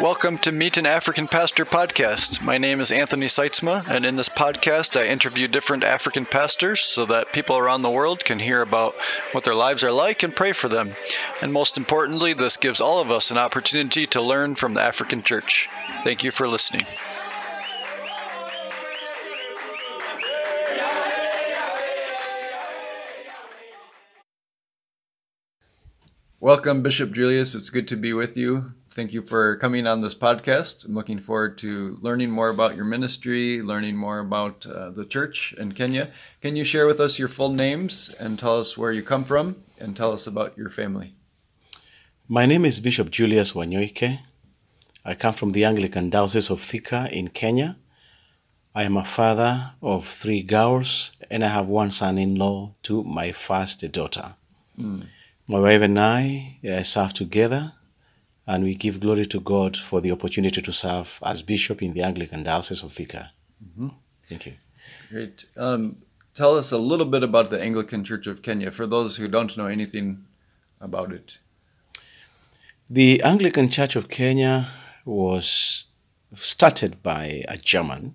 Welcome to Meet an African Pastor podcast. My name is Anthony Sytsma, and in this podcast, I interview different African pastors so that people around the world can hear about what their lives are like and pray for them. And most importantly, this gives all of us an opportunity to learn from the African church. Thank you for listening. Welcome, Bishop Julius. It's good to be with you. Thank you for coming on this podcast. I'm looking forward to learning more about your ministry, learning more about uh, the church in Kenya. Can you share with us your full names and tell us where you come from and tell us about your family? My name is Bishop Julius Wanyoike. I come from the Anglican Diocese of Thika in Kenya. I am a father of three girls and I have one son in law to my first daughter. Mm. My wife and I uh, serve together, and we give glory to God for the opportunity to serve as bishop in the Anglican Diocese of Thika. Mm-hmm. Thank you. Great. Um, tell us a little bit about the Anglican Church of Kenya for those who don't know anything about it. The Anglican Church of Kenya was started by a German,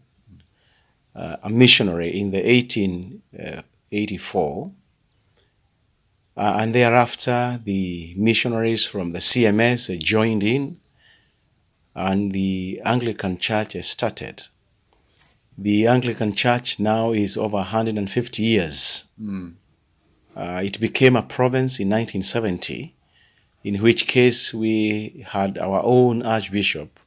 uh, a missionary in the 1884 uh, and thereafter, the missionaries from the CMS joined in, and the Anglican Church started. The Anglican Church now is over 150 years. Mm. Uh, it became a province in 1970, in which case we had our own archbishop.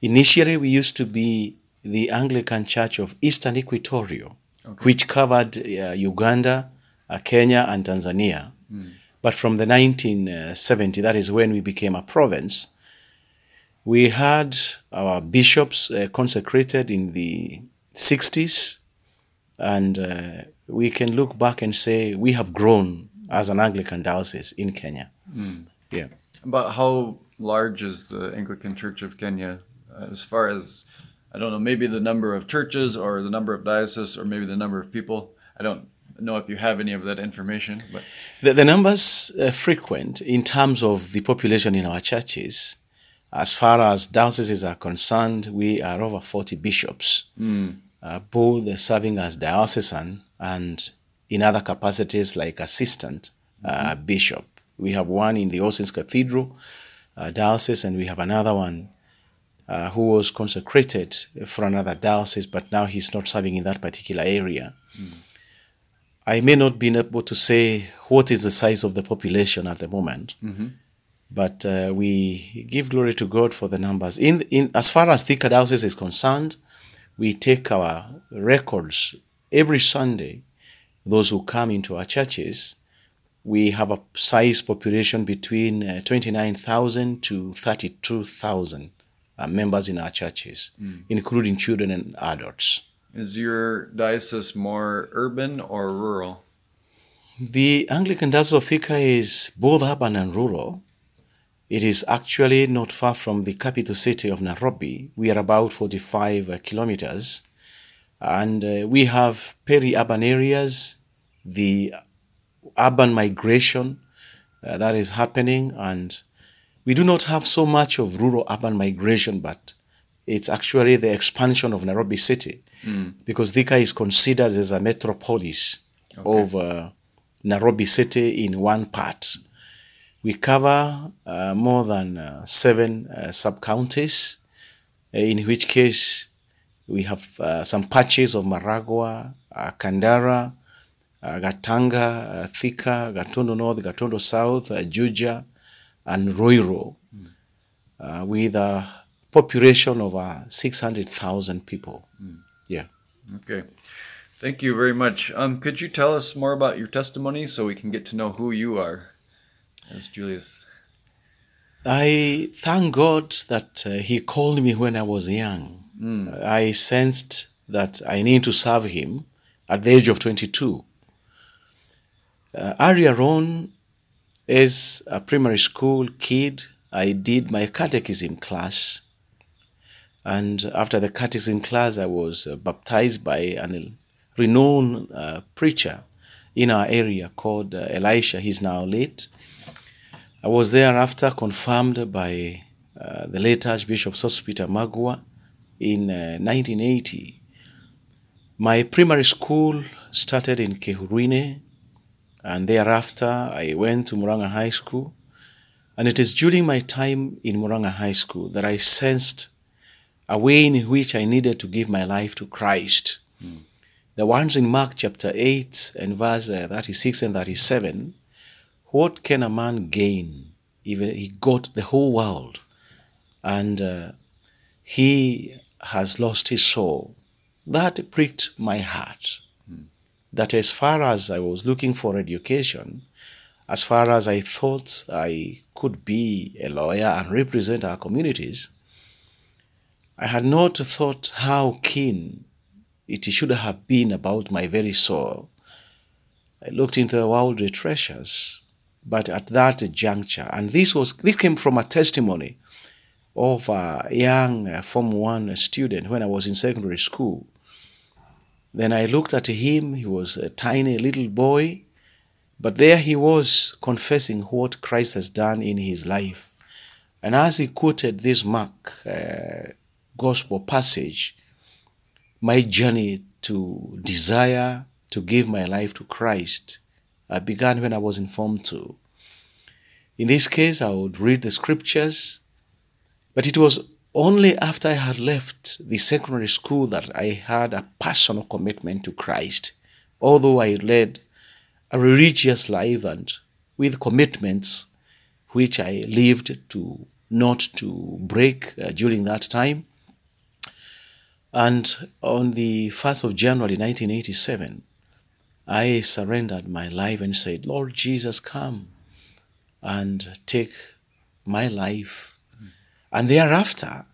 Initially, we used to be the Anglican Church of Eastern Equatoria, okay. which covered uh, Uganda, uh, Kenya, and Tanzania. But from the 1970, that is when we became a province, we had our bishops uh, consecrated in the 60s, and uh, we can look back and say we have grown as an Anglican diocese in Kenya. Mm. Yeah. But how large is the Anglican Church of Kenya uh, as far as, I don't know, maybe the number of churches or the number of dioceses or maybe the number of people? I don't know if you have any of that information. But the, the numbers are frequent in terms of the population in our churches. As far as dioceses are concerned, we are over 40 bishops, mm. uh, both serving as diocesan and in other capacities like assistant uh, mm-hmm. bishop. We have one in the All Saints Cathedral uh, diocese, and we have another one uh, who was consecrated for another diocese, but now he's not serving in that particular area. I may not be able to say what is the size of the population at the moment, mm-hmm. but uh, we give glory to God for the numbers. In, in as far as Thika Diocese is concerned, we take our records every Sunday. Those who come into our churches, we have a size population between uh, 29,000 to 32,000 uh, members in our churches, mm. including children and adults. Is your diocese more urban or rural? The Anglican Diocese of Thika is both urban and rural. It is actually not far from the capital city of Nairobi. We are about 45 uh, kilometers. And uh, we have peri urban areas, the urban migration uh, that is happening. And we do not have so much of rural urban migration, but it's actually the expansion of Nairobi city mm. because Thika is considered as a metropolis okay. of uh, Nairobi city in one part. We cover uh, more than uh, seven uh, sub counties, uh, in which case we have uh, some patches of Maragua, Kandara, Gatanga, Thika, Gatundu North, Gatundu South, Juja, and Ruiru, mm. with a population of uh, 600,000 people. Mm. Yeah. Okay. Thank you very much. Um, could you tell us more about your testimony so we can get to know who you are as Julius? I thank God that uh, He called me when I was young. Mm. I sensed that I need to serve Him at the age of 22. Uh, earlier on, as a primary school kid, I did my catechism class and after the catechism class, I was uh, baptized by a renowned uh, preacher in our area called uh, Elisha. He's now late. I was thereafter confirmed by uh, the late Archbishop Sospeter Magua in uh, 1980. My primary school started in Kehurine, and thereafter I went to Muranga High School. And it is during my time in Muranga High School that I sensed a way in which I needed to give my life to Christ. The ones in Mark chapter 8 and verse uh, 36 and 37 What can a man gain if he got the whole world and uh, he has lost his soul? That pricked my heart. That as far as I was looking for education, as far as I thought I could be a lawyer and represent our communities, I had not thought how keen it should have been about my very soul. I looked into the worldly treasures, but at that juncture, and this was this came from a testimony of a young uh, Form 1 student when I was in secondary school. Then I looked at him, he was a tiny little boy, but there he was confessing what Christ has done in his life. And as he quoted this Mark uh, gospel passage, my journey to desire to give my life to Christ uh, began when I was informed Form 2. In this case, I would read the scriptures, but it was only after I had left the secondary school that I had a personal commitment to Christ. Although I led a religious life and with commitments which I lived to not to break uh, during that time. And on the 1st of January 1987, I surrendered my life and said, Lord Jesus, come and take my life. And thereafter,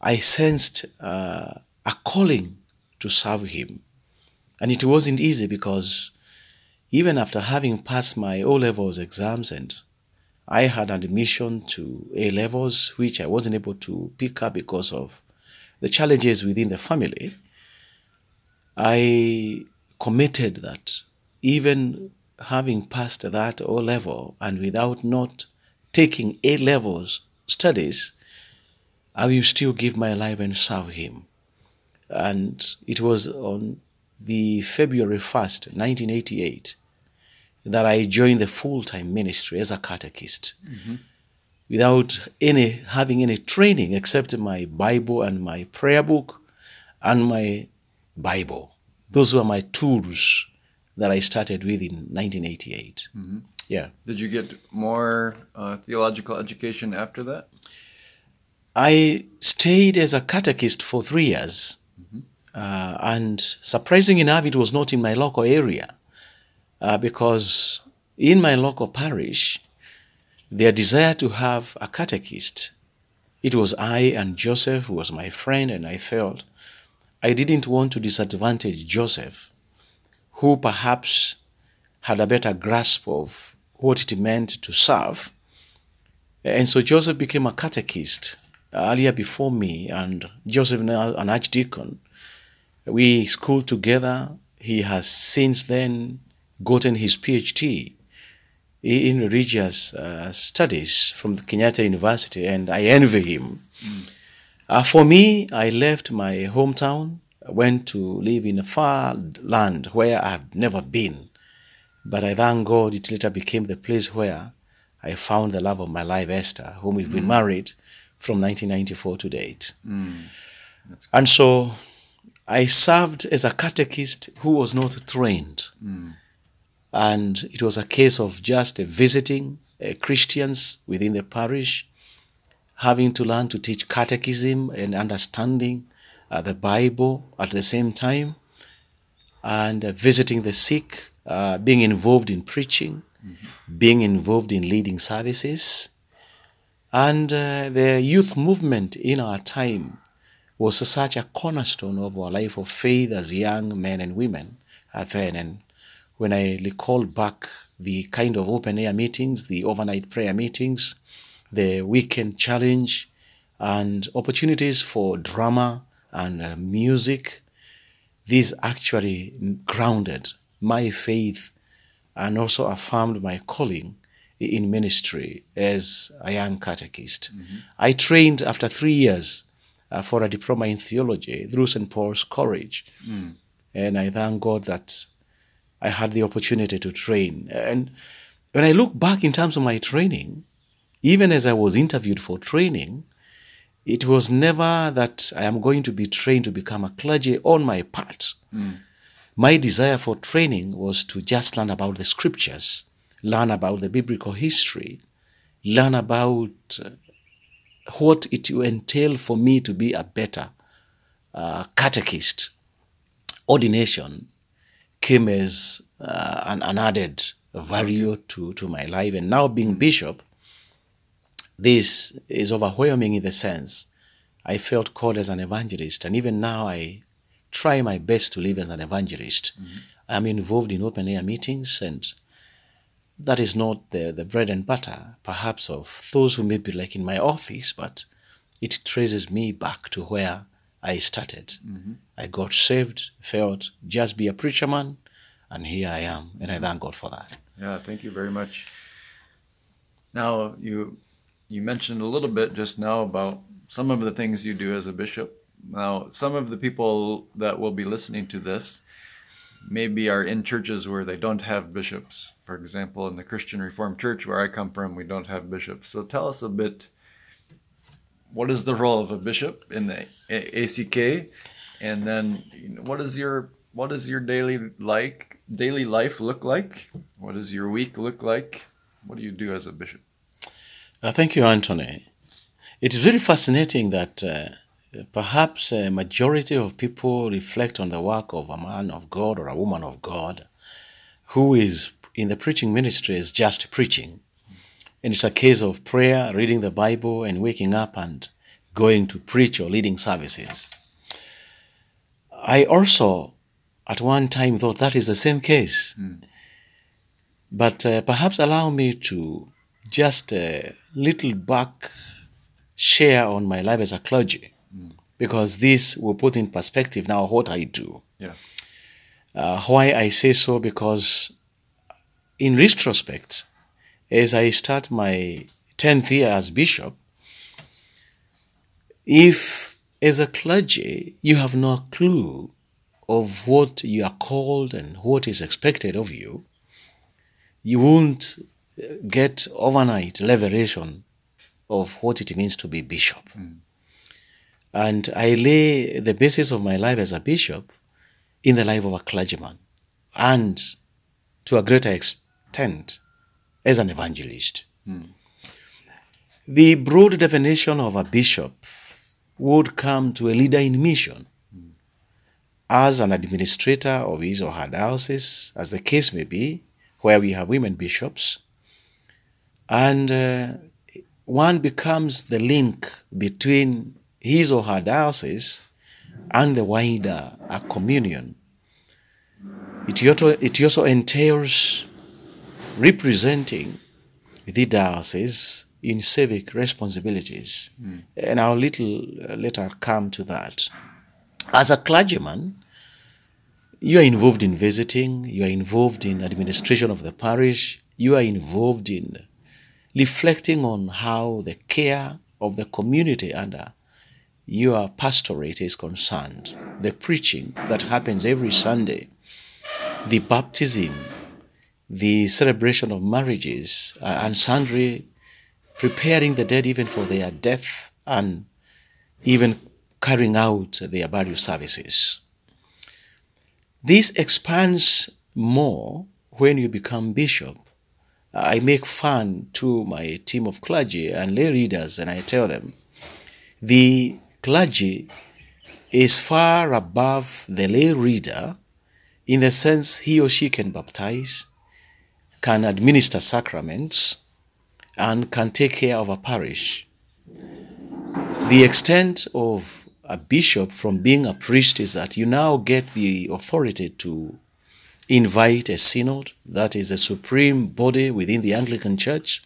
I sensed uh, a calling to serve Him. And it wasn't easy because even after having passed my O levels exams and I had admission to A levels, which I wasn't able to pick up because of the challenges within the family, I committed that even having passed that O level and without not taking A levels studies, I will still give my life and serve Him. And it was on the February 1st, 1988, that I joined the full-time ministry as a catechist mm-hmm. Without any having any training except my Bible and my prayer book and my Bible. Those were my tools that I started with in 1988. Yeah. Did you get more uh, theological education after that? I stayed as a catechist for three years. Uh, and surprising enough, it was not in my local area uh, because in my local parish, their desire to have a catechist, it was I and Joseph, who was my friend, and I felt I didn't want to disadvantage Joseph, who perhaps had a better grasp of what it meant to serve. And so Joseph became a catechist uh, earlier before me, and Joseph, now an archdeacon. We schooled together. He has since then gotten his PhD in religious uh, studies from the Kenyatta University, and I envy him. Uh, for me, I left my hometown, went to live in a far land where I had never been. But I thank God it later became the place where I found the love of my life, Esther, whom we've been married from 1994 to date. And so I served as a catechist who was not trained. And it was a case of just visiting uh, Christians within the parish, having to learn to teach catechism and understanding uh, the Bible at the same time, and uh, visiting the sick, uh, being involved in preaching, being involved in leading services. And uh, the youth movement in our time was such a cornerstone of our life of faith as young men and women uh, then. And when I recall back the kind of open air meetings, the overnight prayer meetings, the weekend challenge, and opportunities for drama and uh, music, these actually grounded my faith and also affirmed my calling in ministry as a young catechist. I trained after three years uh, for a diploma in theology through St. Paul's College. And I thank God that I had the opportunity to train. And when I look back in terms of my training, even as I was interviewed for training, it was never that I am going to be trained to become a clergy on my part. My desire for training was to just learn about the scriptures, learn about the biblical history, learn about uh, what it will entail for me to be a better uh, catechist. Ordination came as uh, an, an added value to, to my life. And now being bishop, this is overwhelming in the sense I felt called as an evangelist. And even now I try my best to live as an evangelist. I'm involved in open air meetings and that is not the, the bread and butter, perhaps, of those who may be like in my office, but it traces me back to where I started. I got saved, felt just be a preacher man, and here I am, and I thank God for that. Yeah, thank you very much. Now you you mentioned a little bit just now about some of the things you do as a bishop. Now, some of the people that will be listening to this maybe are in churches where they don't have bishops. For example, in the Christian Reformed Church where I come from, we don't have bishops. So tell us a bit what is the role of a bishop in the ACK and then what is your what does your daily like daily life look like? What does your week look like? What do you do as a bishop? Uh, thank you, Anthony. It is very fascinating that uh, perhaps a majority of people reflect on the work of a man of God or a woman of God who is in the preaching ministry is just preaching. And it's a case of prayer, reading the Bible, and waking up and going to preach or leading services. I also, at one time, thought that is the same case. But uh, perhaps allow me to just a little back share on my life as a clergy, because this will put in perspective now what I do. Yeah. Uh, why I say so because, in retrospect, as I start my 10th year as bishop, if as a clergy you have no clue of what you are called and what is expected of you, you won't get overnight revelation of what it means to be bishop. Hmm. And I lay the basis of my life as a bishop in the life of a clergyman and to a greater extent as an evangelist. Hmm. The broad definition of a bishop would come to a leader in mission as an administrator of his or her diocese, as the case may be, where we have women bishops. And uh, one becomes the link between his or her diocese and the wider uh, communion. It also, it also entails representing the diocese in civic responsibilities. And I'll little uh, later come to that. As a clergyman, you are involved in visiting, you are involved in administration of the parish, you are involved in reflecting on how the care of the community under your pastorate is concerned, the preaching that happens every Sunday, the baptism, the celebration of marriages, uh, and sundry preparing the dead even for their death and even carrying out their burial services. This expands more when you become bishop. I make fun to my team of clergy and lay readers, and I tell them the clergy is far above the lay reader in the sense he or she can baptize, can administer sacraments, and can take care of a parish. The extent of a bishop from being a priest is that you now get the authority to invite a synod, that is a supreme body within the Anglican Church.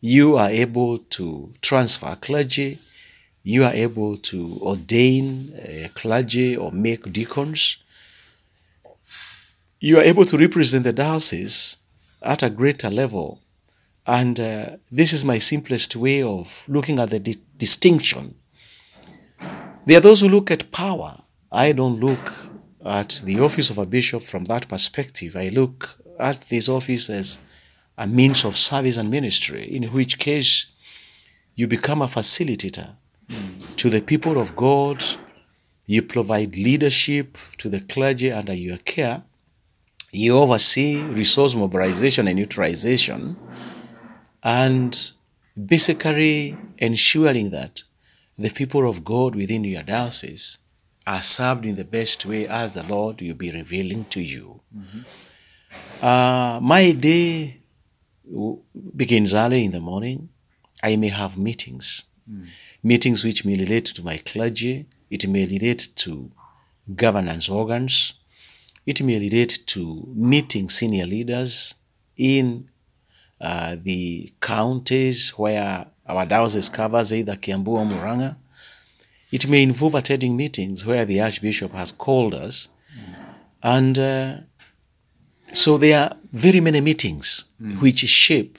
You are able to transfer clergy. You are able to ordain a clergy or make deacons. You are able to represent the diocese at a greater level And uh, this is my simplest way of looking at the di- distinction. There are those who look at power. I don't look at the office of a bishop from that perspective. I look at this office as a means of service and ministry, in which case you become a facilitator to the people of God. You provide leadership to the clergy under your care. You oversee resource mobilization and utilization, and basically ensuring that the people of God within your diocese are served in the best way as the Lord will be revealing to you. Uh, my day begins early in the morning. I may have meetings, meetings which may relate to my clergy, it may relate to governance organs, it may relate to meeting senior leaders in uh, the counties where our diocese covers either Kiambu or Muranga. It may involve attending meetings where the Archbishop has called us. And uh, so there are very many meetings which shape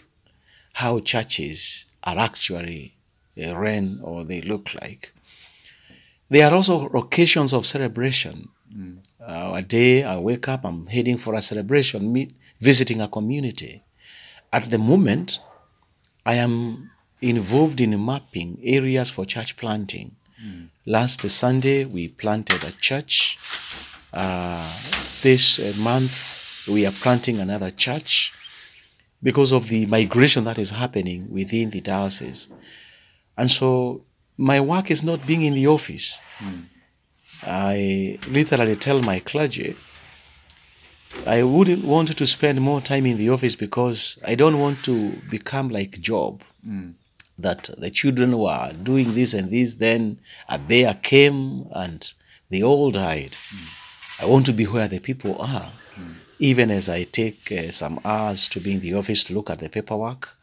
how churches are actually uh, run or they look like. There are also occasions of celebration. Uh, a day I wake up, I'm heading for a celebration, meet, visiting a community. At the moment, I am involved in mapping areas for church planting. Last Sunday, we planted a church. Uh, this uh, month, we are planting another church because of the migration that is happening within the diocese. And so, my work is not being in the office. I literally tell my clergy, I wouldn't want to spend more time in the office because I don't want to become like Job. That the children were doing this and this, then a bear came and they all died. I want to be where the people are. Even as I take uh, some hours to be in the office to look at the paperwork,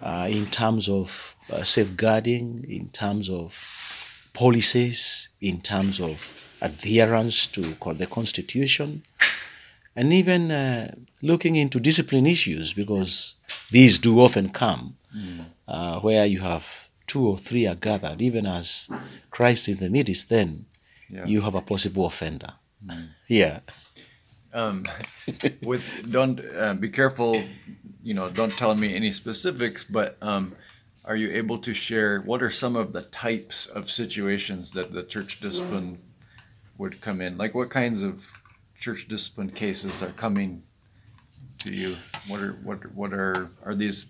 uh, in terms of uh, safeguarding, in terms of policies, in terms of adherence to the Constitution, and even uh, looking into discipline issues because these do often come uh, where you have two or three are gathered, even as Christ in the midst, then Yeah. you have a possible offender. Yeah. Um, with don't uh, be careful, you know, don't tell me any specifics, but um, are you able to share what are some of the types of situations that the church discipline would come in? Like what kinds of church discipline cases are coming to you? What are what what are are these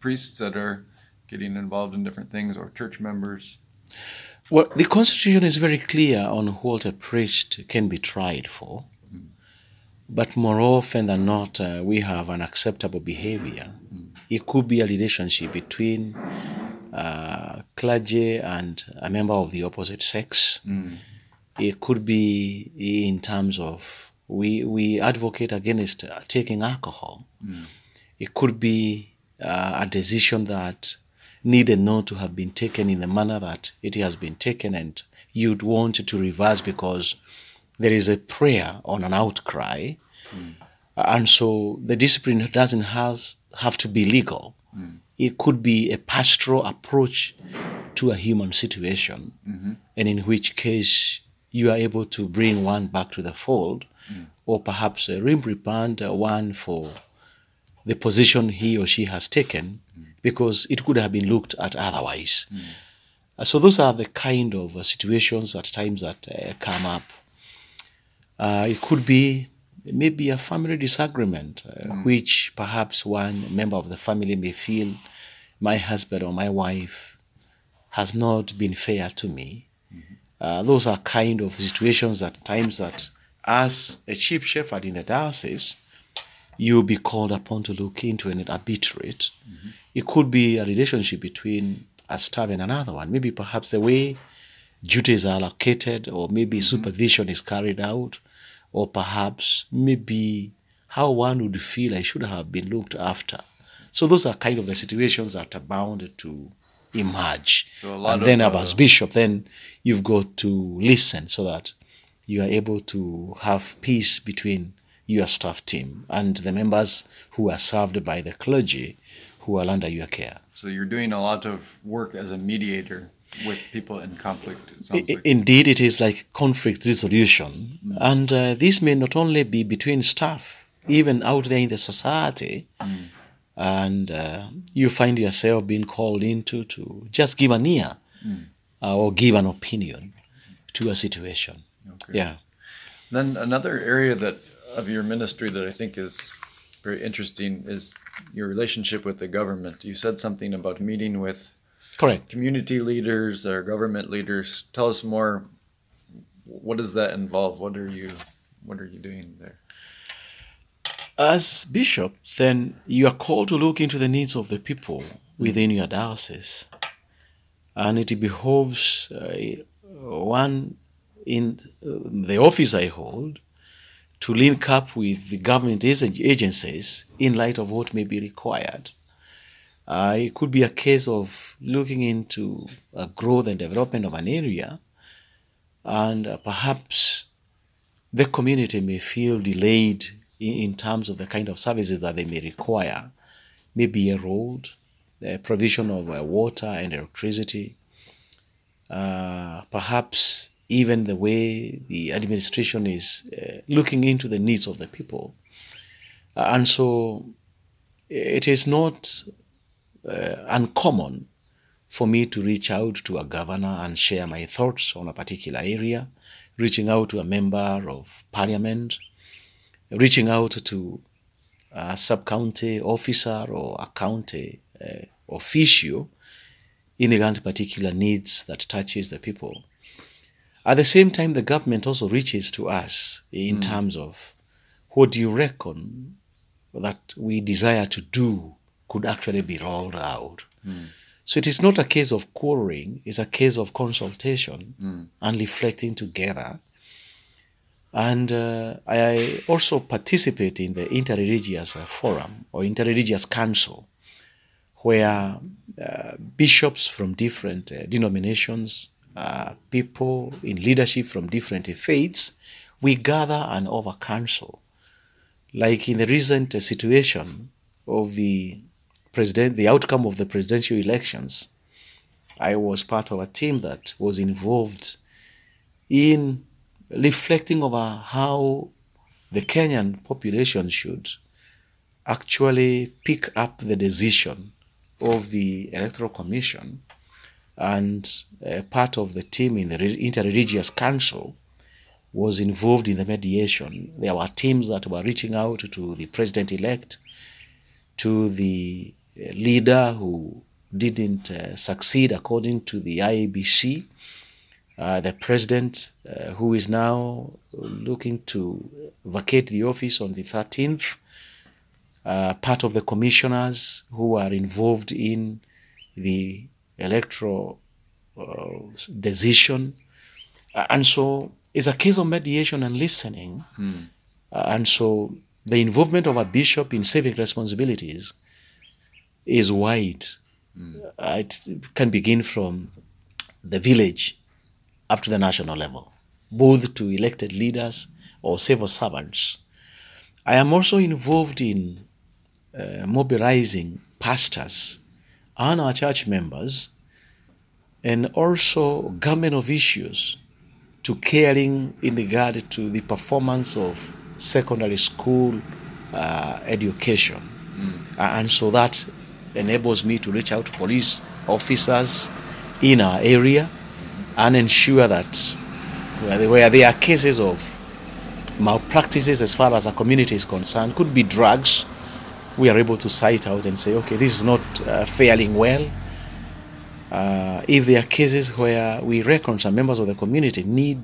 priests that are getting involved in different things or church members? Well, the Constitution is very clear on what a priest can be tried for. But more often than not, uh, we have unacceptable behavior. It could be a relationship between uh, clergy and a member of the opposite sex. It could be in terms of we, we advocate against uh, taking alcohol. It could be uh, a decision that needed not to have been taken in the manner that it has been taken, and you'd want to reverse because there is a prayer on an outcry, and so the discipline doesn't has, have to be legal. It could be a pastoral approach to a human situation, and in which case you are able to bring one back to the fold, or perhaps a reprimand uh, one for the position he or she has taken because it could have been looked at otherwise. Uh, So those are the kind of uh, situations at times that uh, come up. Uh, it could be maybe a family disagreement, which perhaps one member of the family may feel my husband or my wife has not been fair to me. Uh, those are kind of situations at times that, as a chief shepherd in the diocese, you'll be called upon to look into and arbitrate. It could be a relationship between a staff and another one. Maybe perhaps the way duties are allocated, or maybe supervision is carried out, or perhaps maybe how one would feel I should have been looked after. So those are kind of the situations that are bound to emerge. So a lot and then of, as uh, bishop, then you've got to listen so that you are able to have peace between your staff team and the members who are served by the clergy who are under your care. So you're doing a lot of work as a mediator with people in conflict. It like. Indeed, it is like conflict resolution. And uh, this may not only be between staff, even out there in the society. And uh, you find yourself being called into to just give an ear uh, or give an opinion to a situation. Okay. Yeah. Then another area that of your ministry that I think is very interesting is your relationship with the government. You said something about meeting with Correct. community leaders or government leaders. Tell us more. What does that involve? What are you What are you doing there? As bishop, then you are called to look into the needs of the people within your diocese. And it behoves uh, one in uh, the office I hold to link up with the government agencies in light of what may be required. Uh, it could be a case of looking into a growth and development of an area, and uh, perhaps the community may feel delayed in, in terms of the kind of services that they may require, maybe a road, the provision of uh, water and electricity, uh, perhaps even the way the administration is uh, looking into the needs of the people. Uh, and so it is not uh, uncommon for me to reach out to a governor and share my thoughts on a particular area, reaching out to a member of parliament, reaching out to a sub county officer or a county uh, official in regard to particular needs that touches the people. At the same time, the government also reaches to us in hmm. terms of what do you reckon that we desire to do could actually be rolled out. Hmm. So it is not a case of quarreling, it's a case of consultation hmm. and reflecting together. And uh, I also participate in the interreligious uh, forum or interreligious council, where uh, bishops from different uh, denominations, uh, people in leadership from different faiths, we gather and over council. Like in the recent uh, situation of the president, the outcome of the presidential elections, I was part of a team that was involved in reflecting over how the Kenyan population should actually pick up the decision of the Electoral Commission. And uh, part of the team in the re- Interreligious Council was involved in the mediation. There were teams that were reaching out to the president elect, to the uh, leader who didn't uh, succeed according to the IEBC, the president uh, who is now looking to vacate the office on the 13th, uh, part of the commissioners who are involved in the electoral uh, decision. Uh, and so it's a case of mediation and listening. Uh, and so the involvement of a bishop in civic responsibilities is wide. Uh, it can begin from the village up to the national level, both to elected leaders or civil servants. I am also involved in uh, mobilizing pastors and our church members and also government officials to caring in regard to the performance of secondary school uh, education. Uh, and so that enables me to reach out to police officers in our area and ensure that where there, are cases of malpractices as far as a community is concerned, could be drugs, we are able to cite out and say, okay, this is not uh, faring well. Uh, if there are cases where we reckon some members of the community need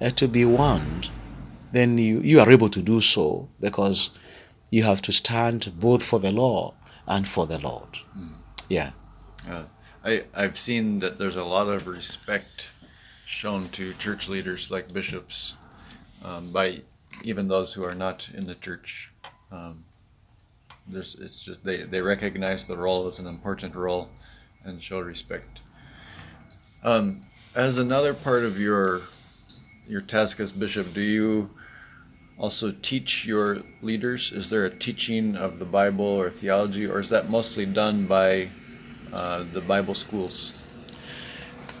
uh, to be warned, then you, you are able to do so because you have to stand both for the law and for the Lord. Yeah. I I've seen that there's a lot of respect shown to church leaders like bishops um, by even those who are not in the church. Um, there's it's just they they recognize the role as an important role and show respect. Um, as another part of your your task as bishop, do you also teach your leaders? Is there a teaching of the Bible or theology, or is that mostly done by uh, the Bible schools?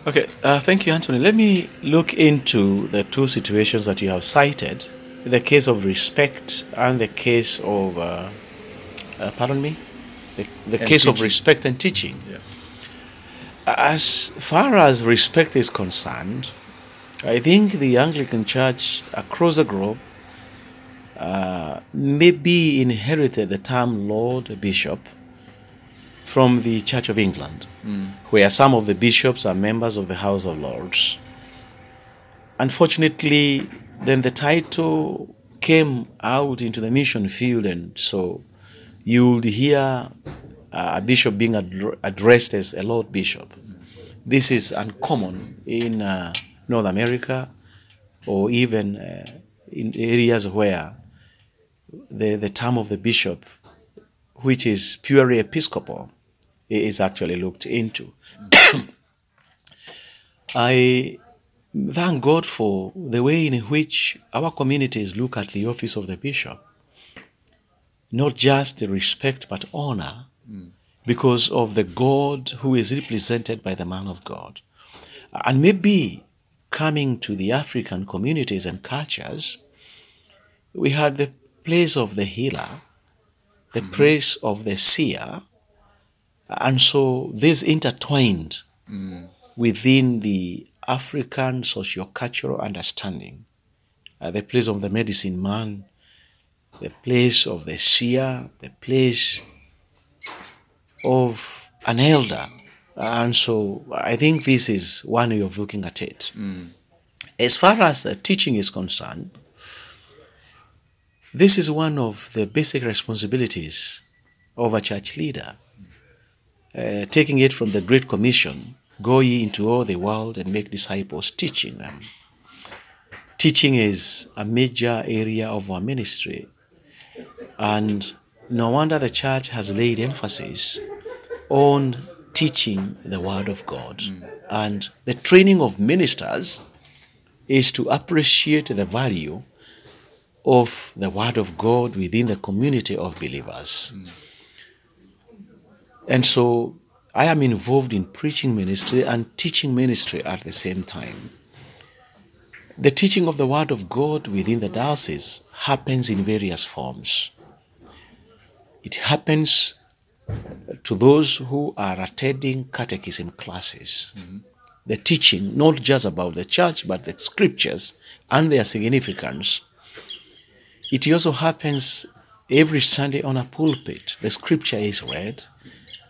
Okay, uh, thank you, Anthony. Let me look into the two situations that you have cited the case of respect and the case of, uh, uh, pardon me, the, the case of respect and teaching. Yeah. As far as respect is concerned, I think the Anglican Church across the globe uh, maybe inherited the term Lord Bishop from the Church of England, where some of the bishops are members of the House of Lords. Unfortunately, then the title came out into the mission field, and so you would hear uh, a bishop being addr- addressed as a Lord Bishop. This is uncommon in uh, North America or even uh, in areas where the, the term of the bishop, which is purely episcopal, is actually looked into. I thank God for the way in which our communities look at the office of the bishop. Not just the respect but honor because of the God who is represented by the man of God. And maybe coming to the African communities and cultures, we had the place of the healer, the mm-hmm. place of the seer, and so this intertwined within the African socio-cultural understanding. Uh, the place of the medicine man, the place of the seer, the place of an elder. And so I think this is one way of looking at it. As far as the teaching is concerned, this is one of the basic responsibilities of a church leader. Uh, taking it from the Great Commission, go ye into all the world and make disciples, teaching them. Teaching is a major area of our ministry. And no wonder the church has laid emphasis on teaching the Word of God. And the training of ministers is to appreciate the value of the Word of God within the community of believers. And so I am involved in preaching ministry and teaching ministry at the same time. The teaching of the Word of God within the diocese happens in various forms. It happens to those who are attending catechism classes. The teaching, not just about the church, but the scriptures and their significance. It also happens every Sunday on a pulpit. The scripture is read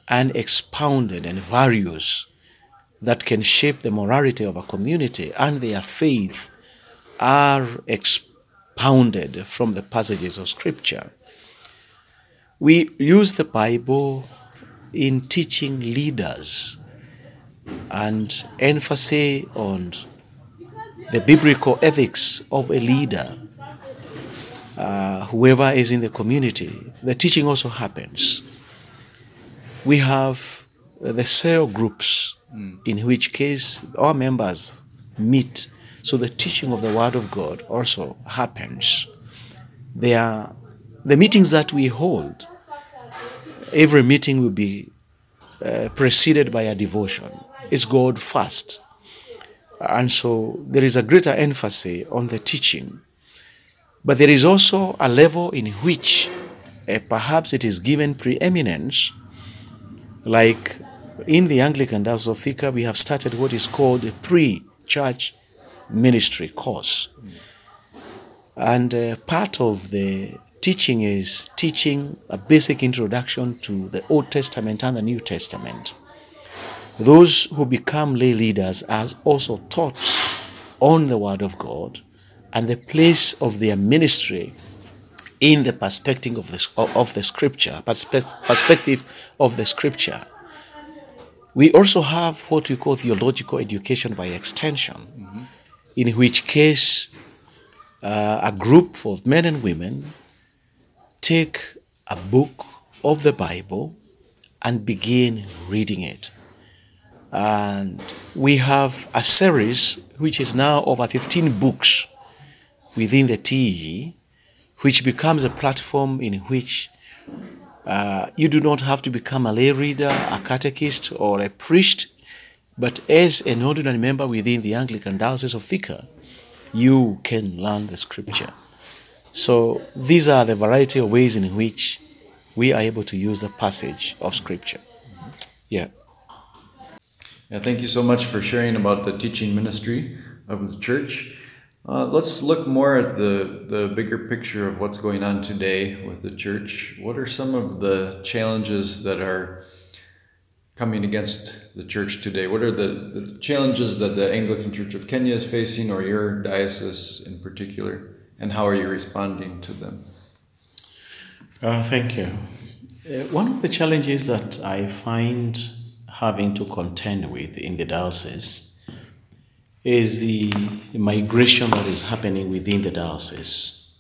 and expounded and values that can shape the morality of a community and their faith are expounded from the passages of scripture. We use the Bible in teaching leaders and emphasis on the biblical ethics of a leader, uh, whoever is in the community. The teaching also happens. We have uh, the cell groups, in which case our members meet. So the teaching of the Word of God also happens. They are the meetings that we hold. Every meeting will be uh, preceded by a devotion. It's God first. And so there is a greater emphasis on the teaching. But there is also a level in which uh, perhaps it is given preeminence, like in the Anglican Diocese of Thika, we have started what is called a pre church ministry course. And uh, part of the teaching is teaching a basic introduction to the Old Testament and the New Testament. Those who become lay leaders are also taught on the Word of God and the place of their ministry in the perspective of the, of the Scripture, perspective of the Scripture. We also have what we call theological education by extension, in which case uh, a group of men and women take a book of the Bible and begin reading it. And we have a series which is now over 15 books within the TEE which becomes a platform in which uh, you do not have to become a lay reader, a catechist, or a priest, but as an ordinary member within the Anglican Diocese of Thika, you can learn the scripture. So these are the variety of ways in which we are able to use the passage of scripture. Yeah. Yeah, thank you so much for sharing about the teaching ministry of the church. Uh, let's look more at the, the bigger picture of what's going on today with the church. What are some of the challenges that are coming against the church today? What are the, the challenges that the Anglican Church of Kenya is facing, or your diocese in particular, and how are you responding to them? Uh, thank you. Uh, one of the challenges that I find having to contend with in the diocese is the migration that is happening within the diocese.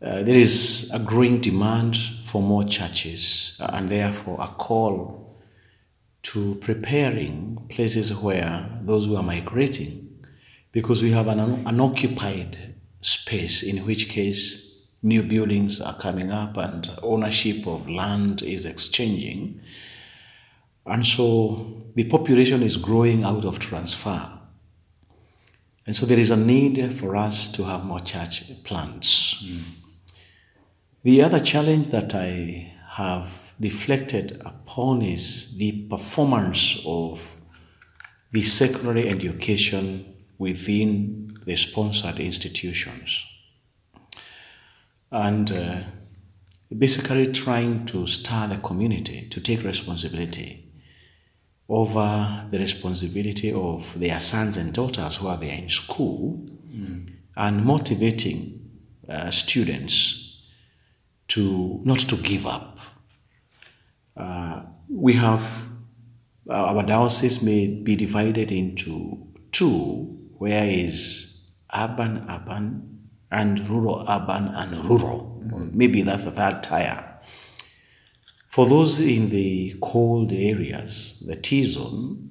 Uh, there is a growing demand for more churches uh, and therefore a call to preparing places where those who are migrating, because we have an unoccupied space, in which case new buildings are coming up and ownership of land is exchanging. And so the population is growing out of transfer. And so there is a need for us to have more church plants. Mm. The other challenge that I have reflected upon is the performance of the secondary education within the sponsored institutions. And uh, basically trying to stir the community to take responsibility over the responsibility of their sons and daughters who are there in school mm. and motivating uh, students to not to give up. Uh, we have uh, our diocese may be divided into two, where is urban, urban, and rural, urban, and rural. Mm-hmm. Maybe that's the third tier. For those in the cold areas, the tea zone,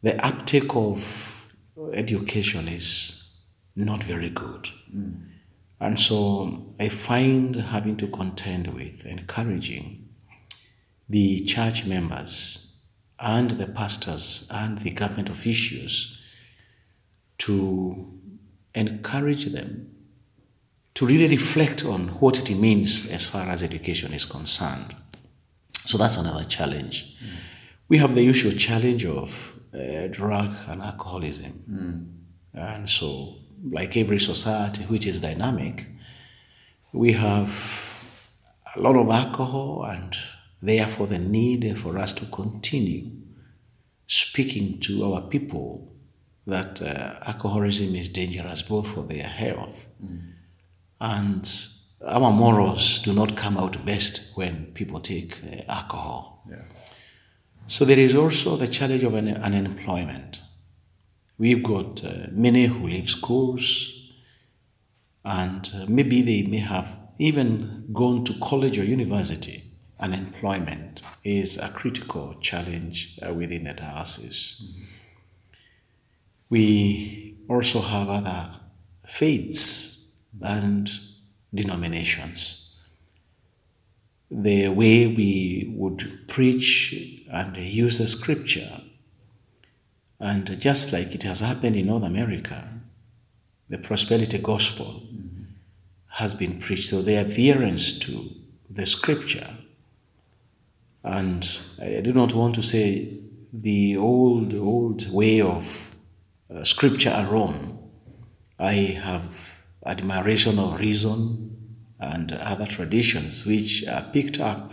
the uptake of education is not very good. Mm. And so I find having to contend with encouraging the church members and the pastors and the government officials to encourage them to really reflect on what it means as far as education is concerned. So that's another challenge. Mm. We have the usual challenge of uh, drug and alcoholism. Mm. And so, like every society which is dynamic, we have a lot of alcohol and therefore the need for us to continue speaking to our people that uh, alcoholism is dangerous both for their health mm and our morals do not come out best when people take uh, alcohol. Yeah. So there is also the challenge of an, unemployment. We've got uh, many who leave schools, and uh, maybe they may have even gone to college or university. Unemployment is a critical challenge uh, within the diocese. Mm-hmm. We also have other faiths and denominations. The way we would preach and use the scripture, and just like it has happened in North America, the prosperity gospel mm-hmm. has been preached. So the adherence to the scripture, and I do not want to say the old, old way of uh, scripture alone. I have admiration of reason and other traditions which are picked up,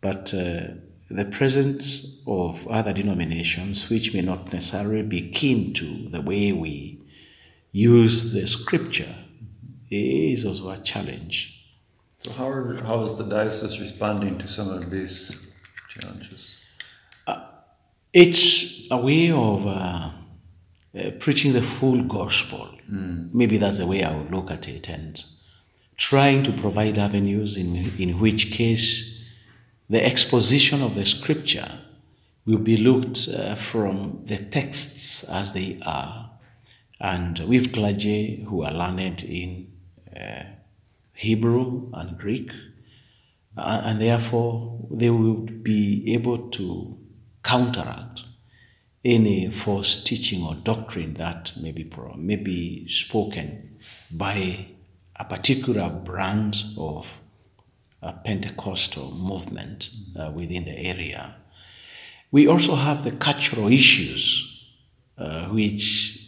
but uh, the presence of other denominations which may not necessarily be keen to the way we use the scripture is also a challenge. So, how, are, how is the diocese responding to some of these challenges? Uh, it's a way of uh, uh, preaching the full gospel. Mm. Maybe that's the way I would look at it, and trying to provide avenues in, in which case the exposition of the scripture will be looked uh, from the texts as they are And with clergy who are learned in uh, Hebrew and Greek, uh, and therefore they would be able to counteract any false teaching or doctrine that may be, may be spoken by a particular brand of a Pentecostal movement uh, within the area. We also have the cultural issues uh, which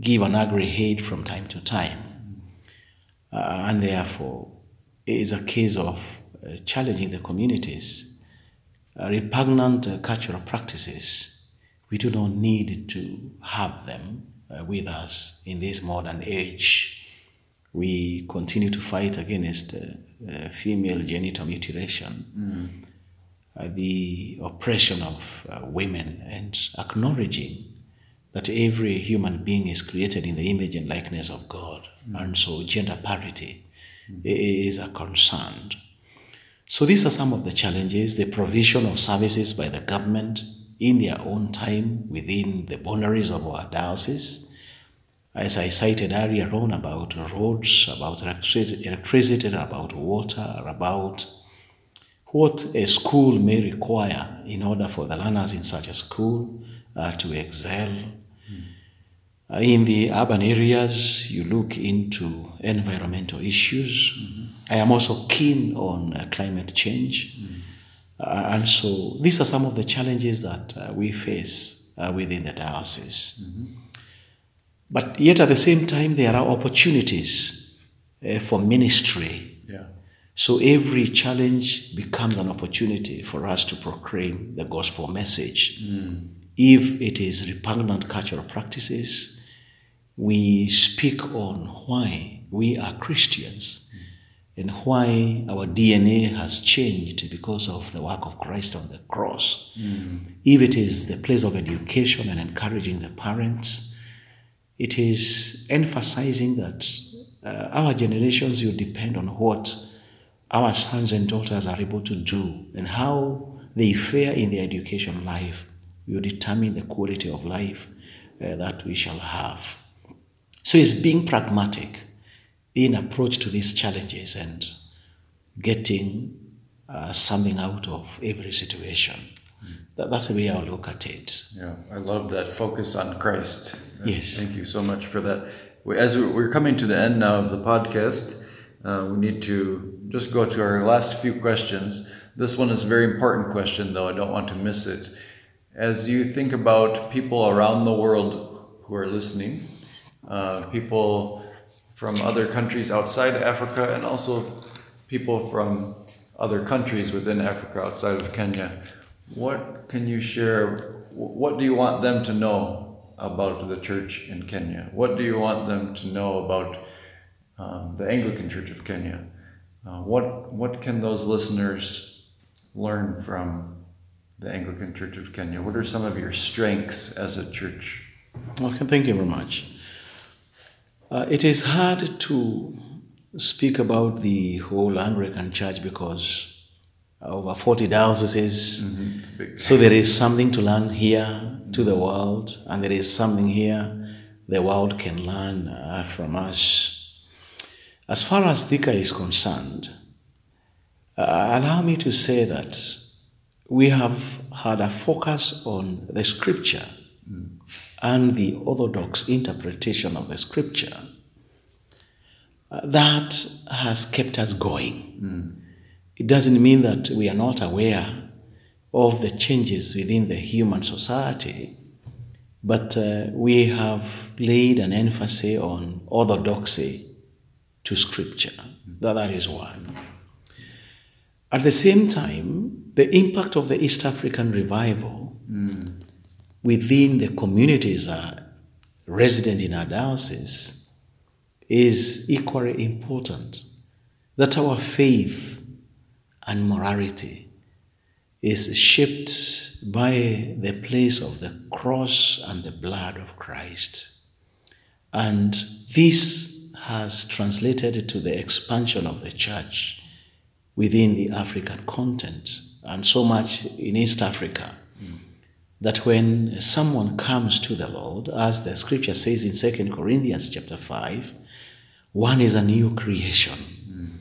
give an aggregate from time to time. Uh, and therefore, it is a case of uh, challenging the communities. Uh, repugnant uh, cultural practices, we do not need to have them uh, with us in this modern age. We continue to fight against uh, female genital mutilation, the oppression of women, and acknowledging that every human being is created in the image and likeness of God. And so gender parity is a concern. So these are some of the challenges the provision of services by the government in their own time within the boundaries of our diocese. As I cited earlier on about roads, about electricity, about water, about what a school may require in order for the learners in such a school uh, to excel. Uh, in the urban areas, you look into environmental issues. I am also keen on uh, climate change. Uh, and so these are some of the challenges that uh, we face uh, within the diocese. But yet at the same time, there are opportunities uh, for ministry. Yeah. So every challenge becomes an opportunity for us to proclaim the gospel message. If it is repugnant cultural practices, we speak on why we are Christians and why our DNA has changed because of the work of Christ on the cross. If it is the place of education and encouraging the parents, it is emphasizing that uh, our generations will depend on what our sons and daughters are able to do and how they fare in their education life will determine the quality of life uh, that we shall have. So it's being pragmatic in approach to these challenges and getting uh, something out of every situation. That, that's the way I look at it. Yeah, I love that focus on Christ. Yes. Thank you so much for that. As we- we're coming to the end now of the podcast, uh, we need to just go to our last few questions. This one is a very important question, though. I don't want to miss it. As you think about people around the world who are listening, uh, people from other countries outside Africa, and also people from other countries within Africa outside of Kenya, what can you share? What do you want them to know about the church in Kenya? What do you want them to know about um, the Anglican Church of Kenya? Uh, what what can those listeners learn from the Anglican Church of Kenya? What are some of your strengths as a church? Okay, thank you very much. Uh, it is hard to speak about the whole Anglican Church because over 40 dioceses. Big. So there is something to learn here to the world, and there is something here the world can learn uh, from us. As far as Thika is concerned, uh, allow me to say that we have had a focus on the scripture and the orthodox interpretation of the scripture uh, that has kept us going. It doesn't mean that we are not aware of the changes within the human society, but uh, we have laid an emphasis on orthodoxy to scripture. That, that is one. At the same time, the impact of the East African revival within the communities uh, resident in our diocese is equally important. That our faith and morality is shaped by the place of the cross and the blood of Christ. And this has translated to the expansion of the church within the African continent and so much in East Africa. That when someone comes to the Lord, as the scripture says in 2 Corinthians chapter 5, one is a new creation.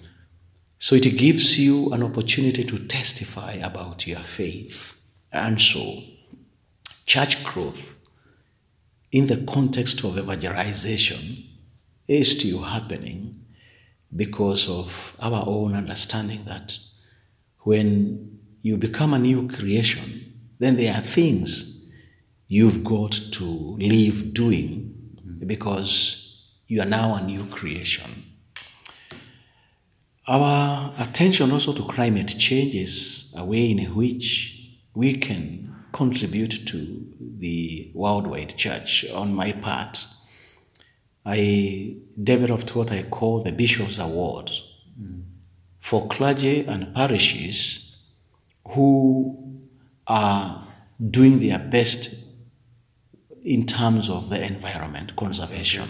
So it gives you an opportunity to testify about your faith. And so, church growth in the context of evangelization is still happening because of our own understanding that when you become a new creation, then there are things you've got to leave doing because you are now a new creation. Our attention also to climate change is a way in which we can contribute to the worldwide church. On my part, I developed what I call the Bishop's Award for clergy and parishes who are doing their best in terms of the environment conservation.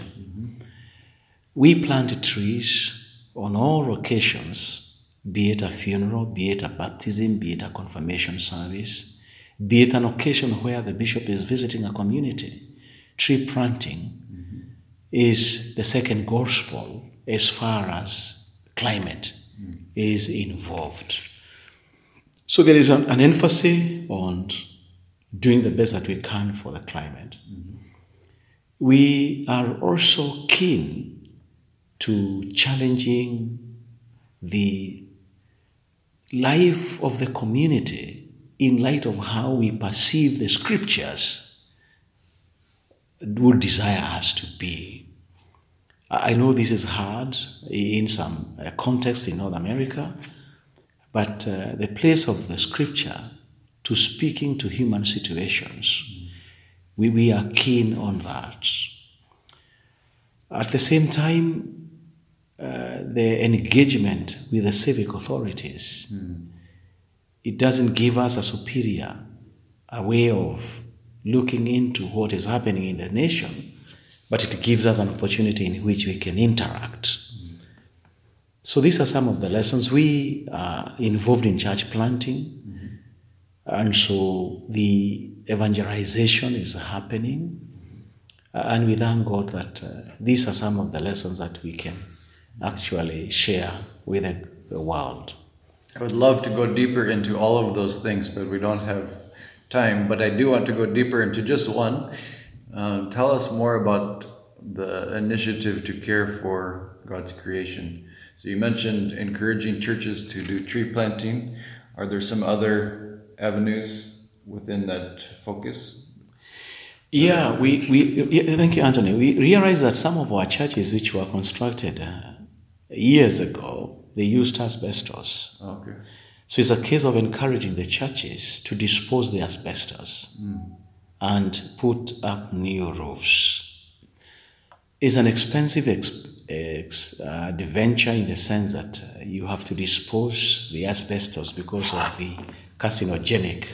We plant trees on all occasions, be it a funeral, be it a baptism, be it a confirmation service, be it an occasion where the bishop is visiting a community. Tree planting is the second gospel as far as climate is involved. So there is an, an emphasis on doing the best that we can for the climate. We are also keen to challenging the life of the community in light of how we perceive the scriptures would desire us to be. I know this is hard in some uh, contexts in North America, but uh, the place of the scripture to speaking to human situations, we, we are keen on that. At the same time, uh, the engagement with the civic authorities, it doesn't give us a superior a way of looking into what is happening in the nation, but it gives us an opportunity in which we can interact. So these are some of the lessons. We are involved in church planting, and so the evangelization is happening. And we thank God that uh, these are some of the lessons that we can actually share with the, the world. I would love to go deeper into all of those things, but we don't have time. But I do want to go deeper into just one. Um, tell us more about the initiative to care for God's creation. So you mentioned encouraging churches to do tree planting. Are there some other avenues within that focus? Yeah, we, we yeah, thank you, Anthony. We realize that some of our churches, which were constructed uh, years ago, they used asbestos. Okay. So it's a case of encouraging the churches to dispose the asbestos and put up new roofs. It's an expensive ex- ex- uh, venture in the sense that uh, you have to dispose the asbestos because of the carcinogenic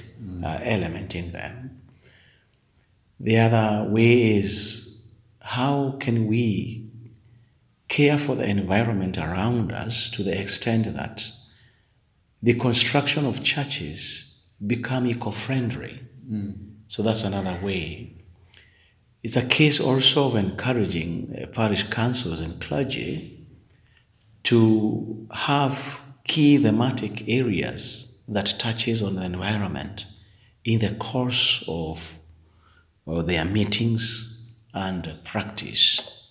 uh, element in them. The other way is how can we care for the environment around us to the extent that the construction of churches become eco-friendly. So that's another way. It's a case also of encouraging uh, parish councils and clergy to have key thematic areas that touches on the environment in the course of their meetings and practice.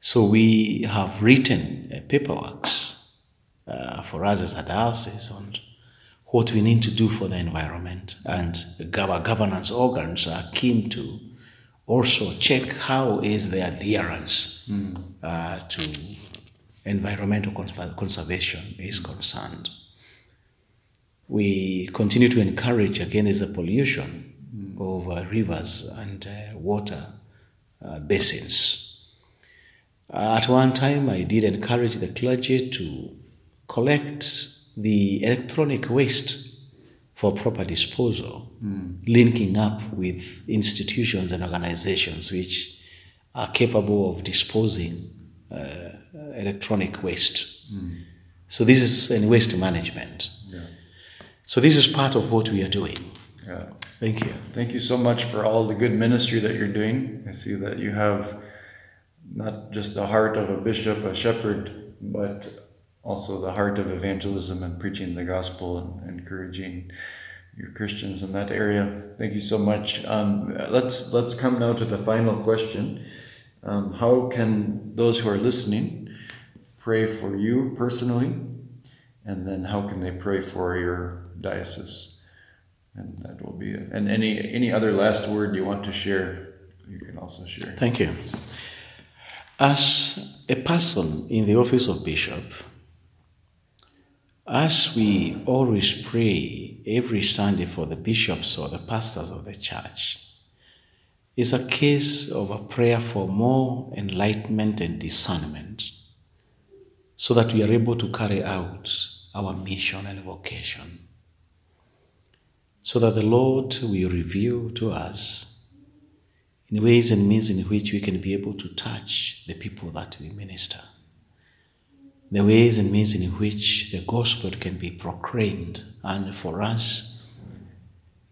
So we have written uh, paperworks uh, for us as a diocese on what we need to do for the environment, and our governance organs are keen to also check how is the adherence uh, to environmental conser- conservation is concerned. We continue to encourage against the pollution of uh, rivers and uh, water uh, basins. Uh, at one time, I did encourage the clergy to collect the electronic waste for proper disposal, linking up with institutions and organizations which are capable of disposing uh, electronic waste. So this is in waste management. Yeah. So this is part of what we are doing. Yeah. Thank you. Thank you so much for all the good ministry that you're doing. I see that you have not just the heart of a bishop, a shepherd, but also the heart of evangelism and preaching the gospel and encouraging your Christians in that area. Thank you so much. Um, let's let's come now to the final question. Um, how can those who are listening pray for you personally, and then how can they pray for your diocese? And that will be it. And any any other last word you want to share, you can also share. Thank you. As a person in the office of bishop, as we always pray every Sunday for the bishops or the pastors of the church, it's a case of a prayer for more enlightenment and discernment so that we are able to carry out our mission and vocation. So that the Lord will reveal to us in ways and means in which we can be able to touch the people that we minister the ways and means in which the gospel can be proclaimed, and for us,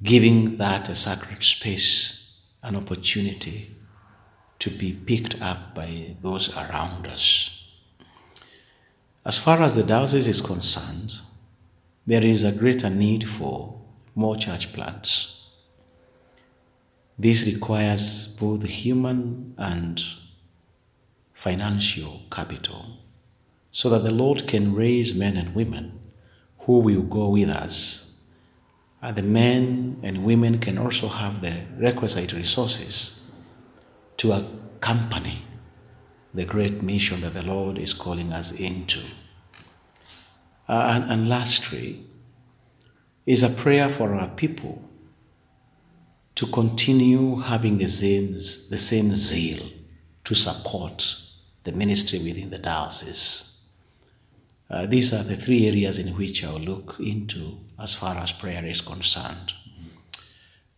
giving that a sacred space, an opportunity to be picked up by those around us. As far as the diocese is concerned, there is a greater need for more church plants. This requires both human and financial capital so that the Lord can raise men and women who will go with us. And the men and women can also have the requisite resources to accompany the great mission that the Lord is calling us into. Uh, and, and lastly, is a prayer for our people to continue having the same, the same zeal to support the ministry within the diocese. Uh, these are the three areas in which I'll look into as far as prayer is concerned.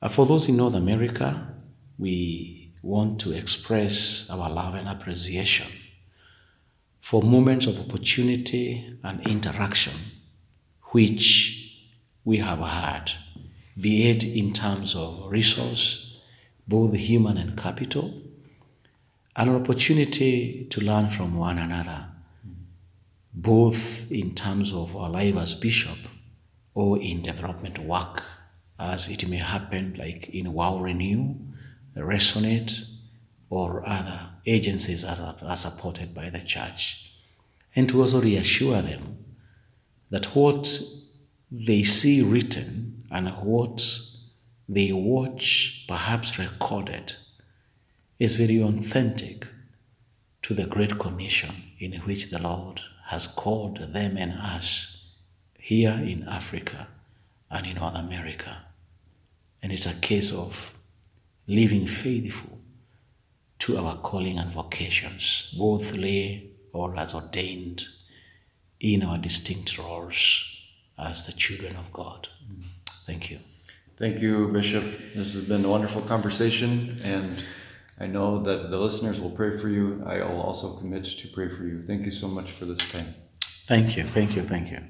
Uh, for those in North America, we want to express our love and appreciation for moments of opportunity and interaction which we have had, be it in terms of resource, both human and capital, and an opportunity to learn from one another both in terms of our life as bishop or in development work, as it may happen like in World Renew, the Resonate, or other agencies that are supported by the church. And to also reassure them that what they see written and what they watch perhaps recorded is very authentic to the Great Commission in which the Lord has called them and us here in Africa and in North America. And it's a case of living faithful to our calling and vocations, both lay or as ordained in our distinct roles as the children of God. Mm-hmm. Thank you. Thank you, Bishop. This has been a wonderful conversation, and I know that the listeners will pray for you. I will also commit to pray for you. Thank you so much for this time. Thank you, thank you, thank you.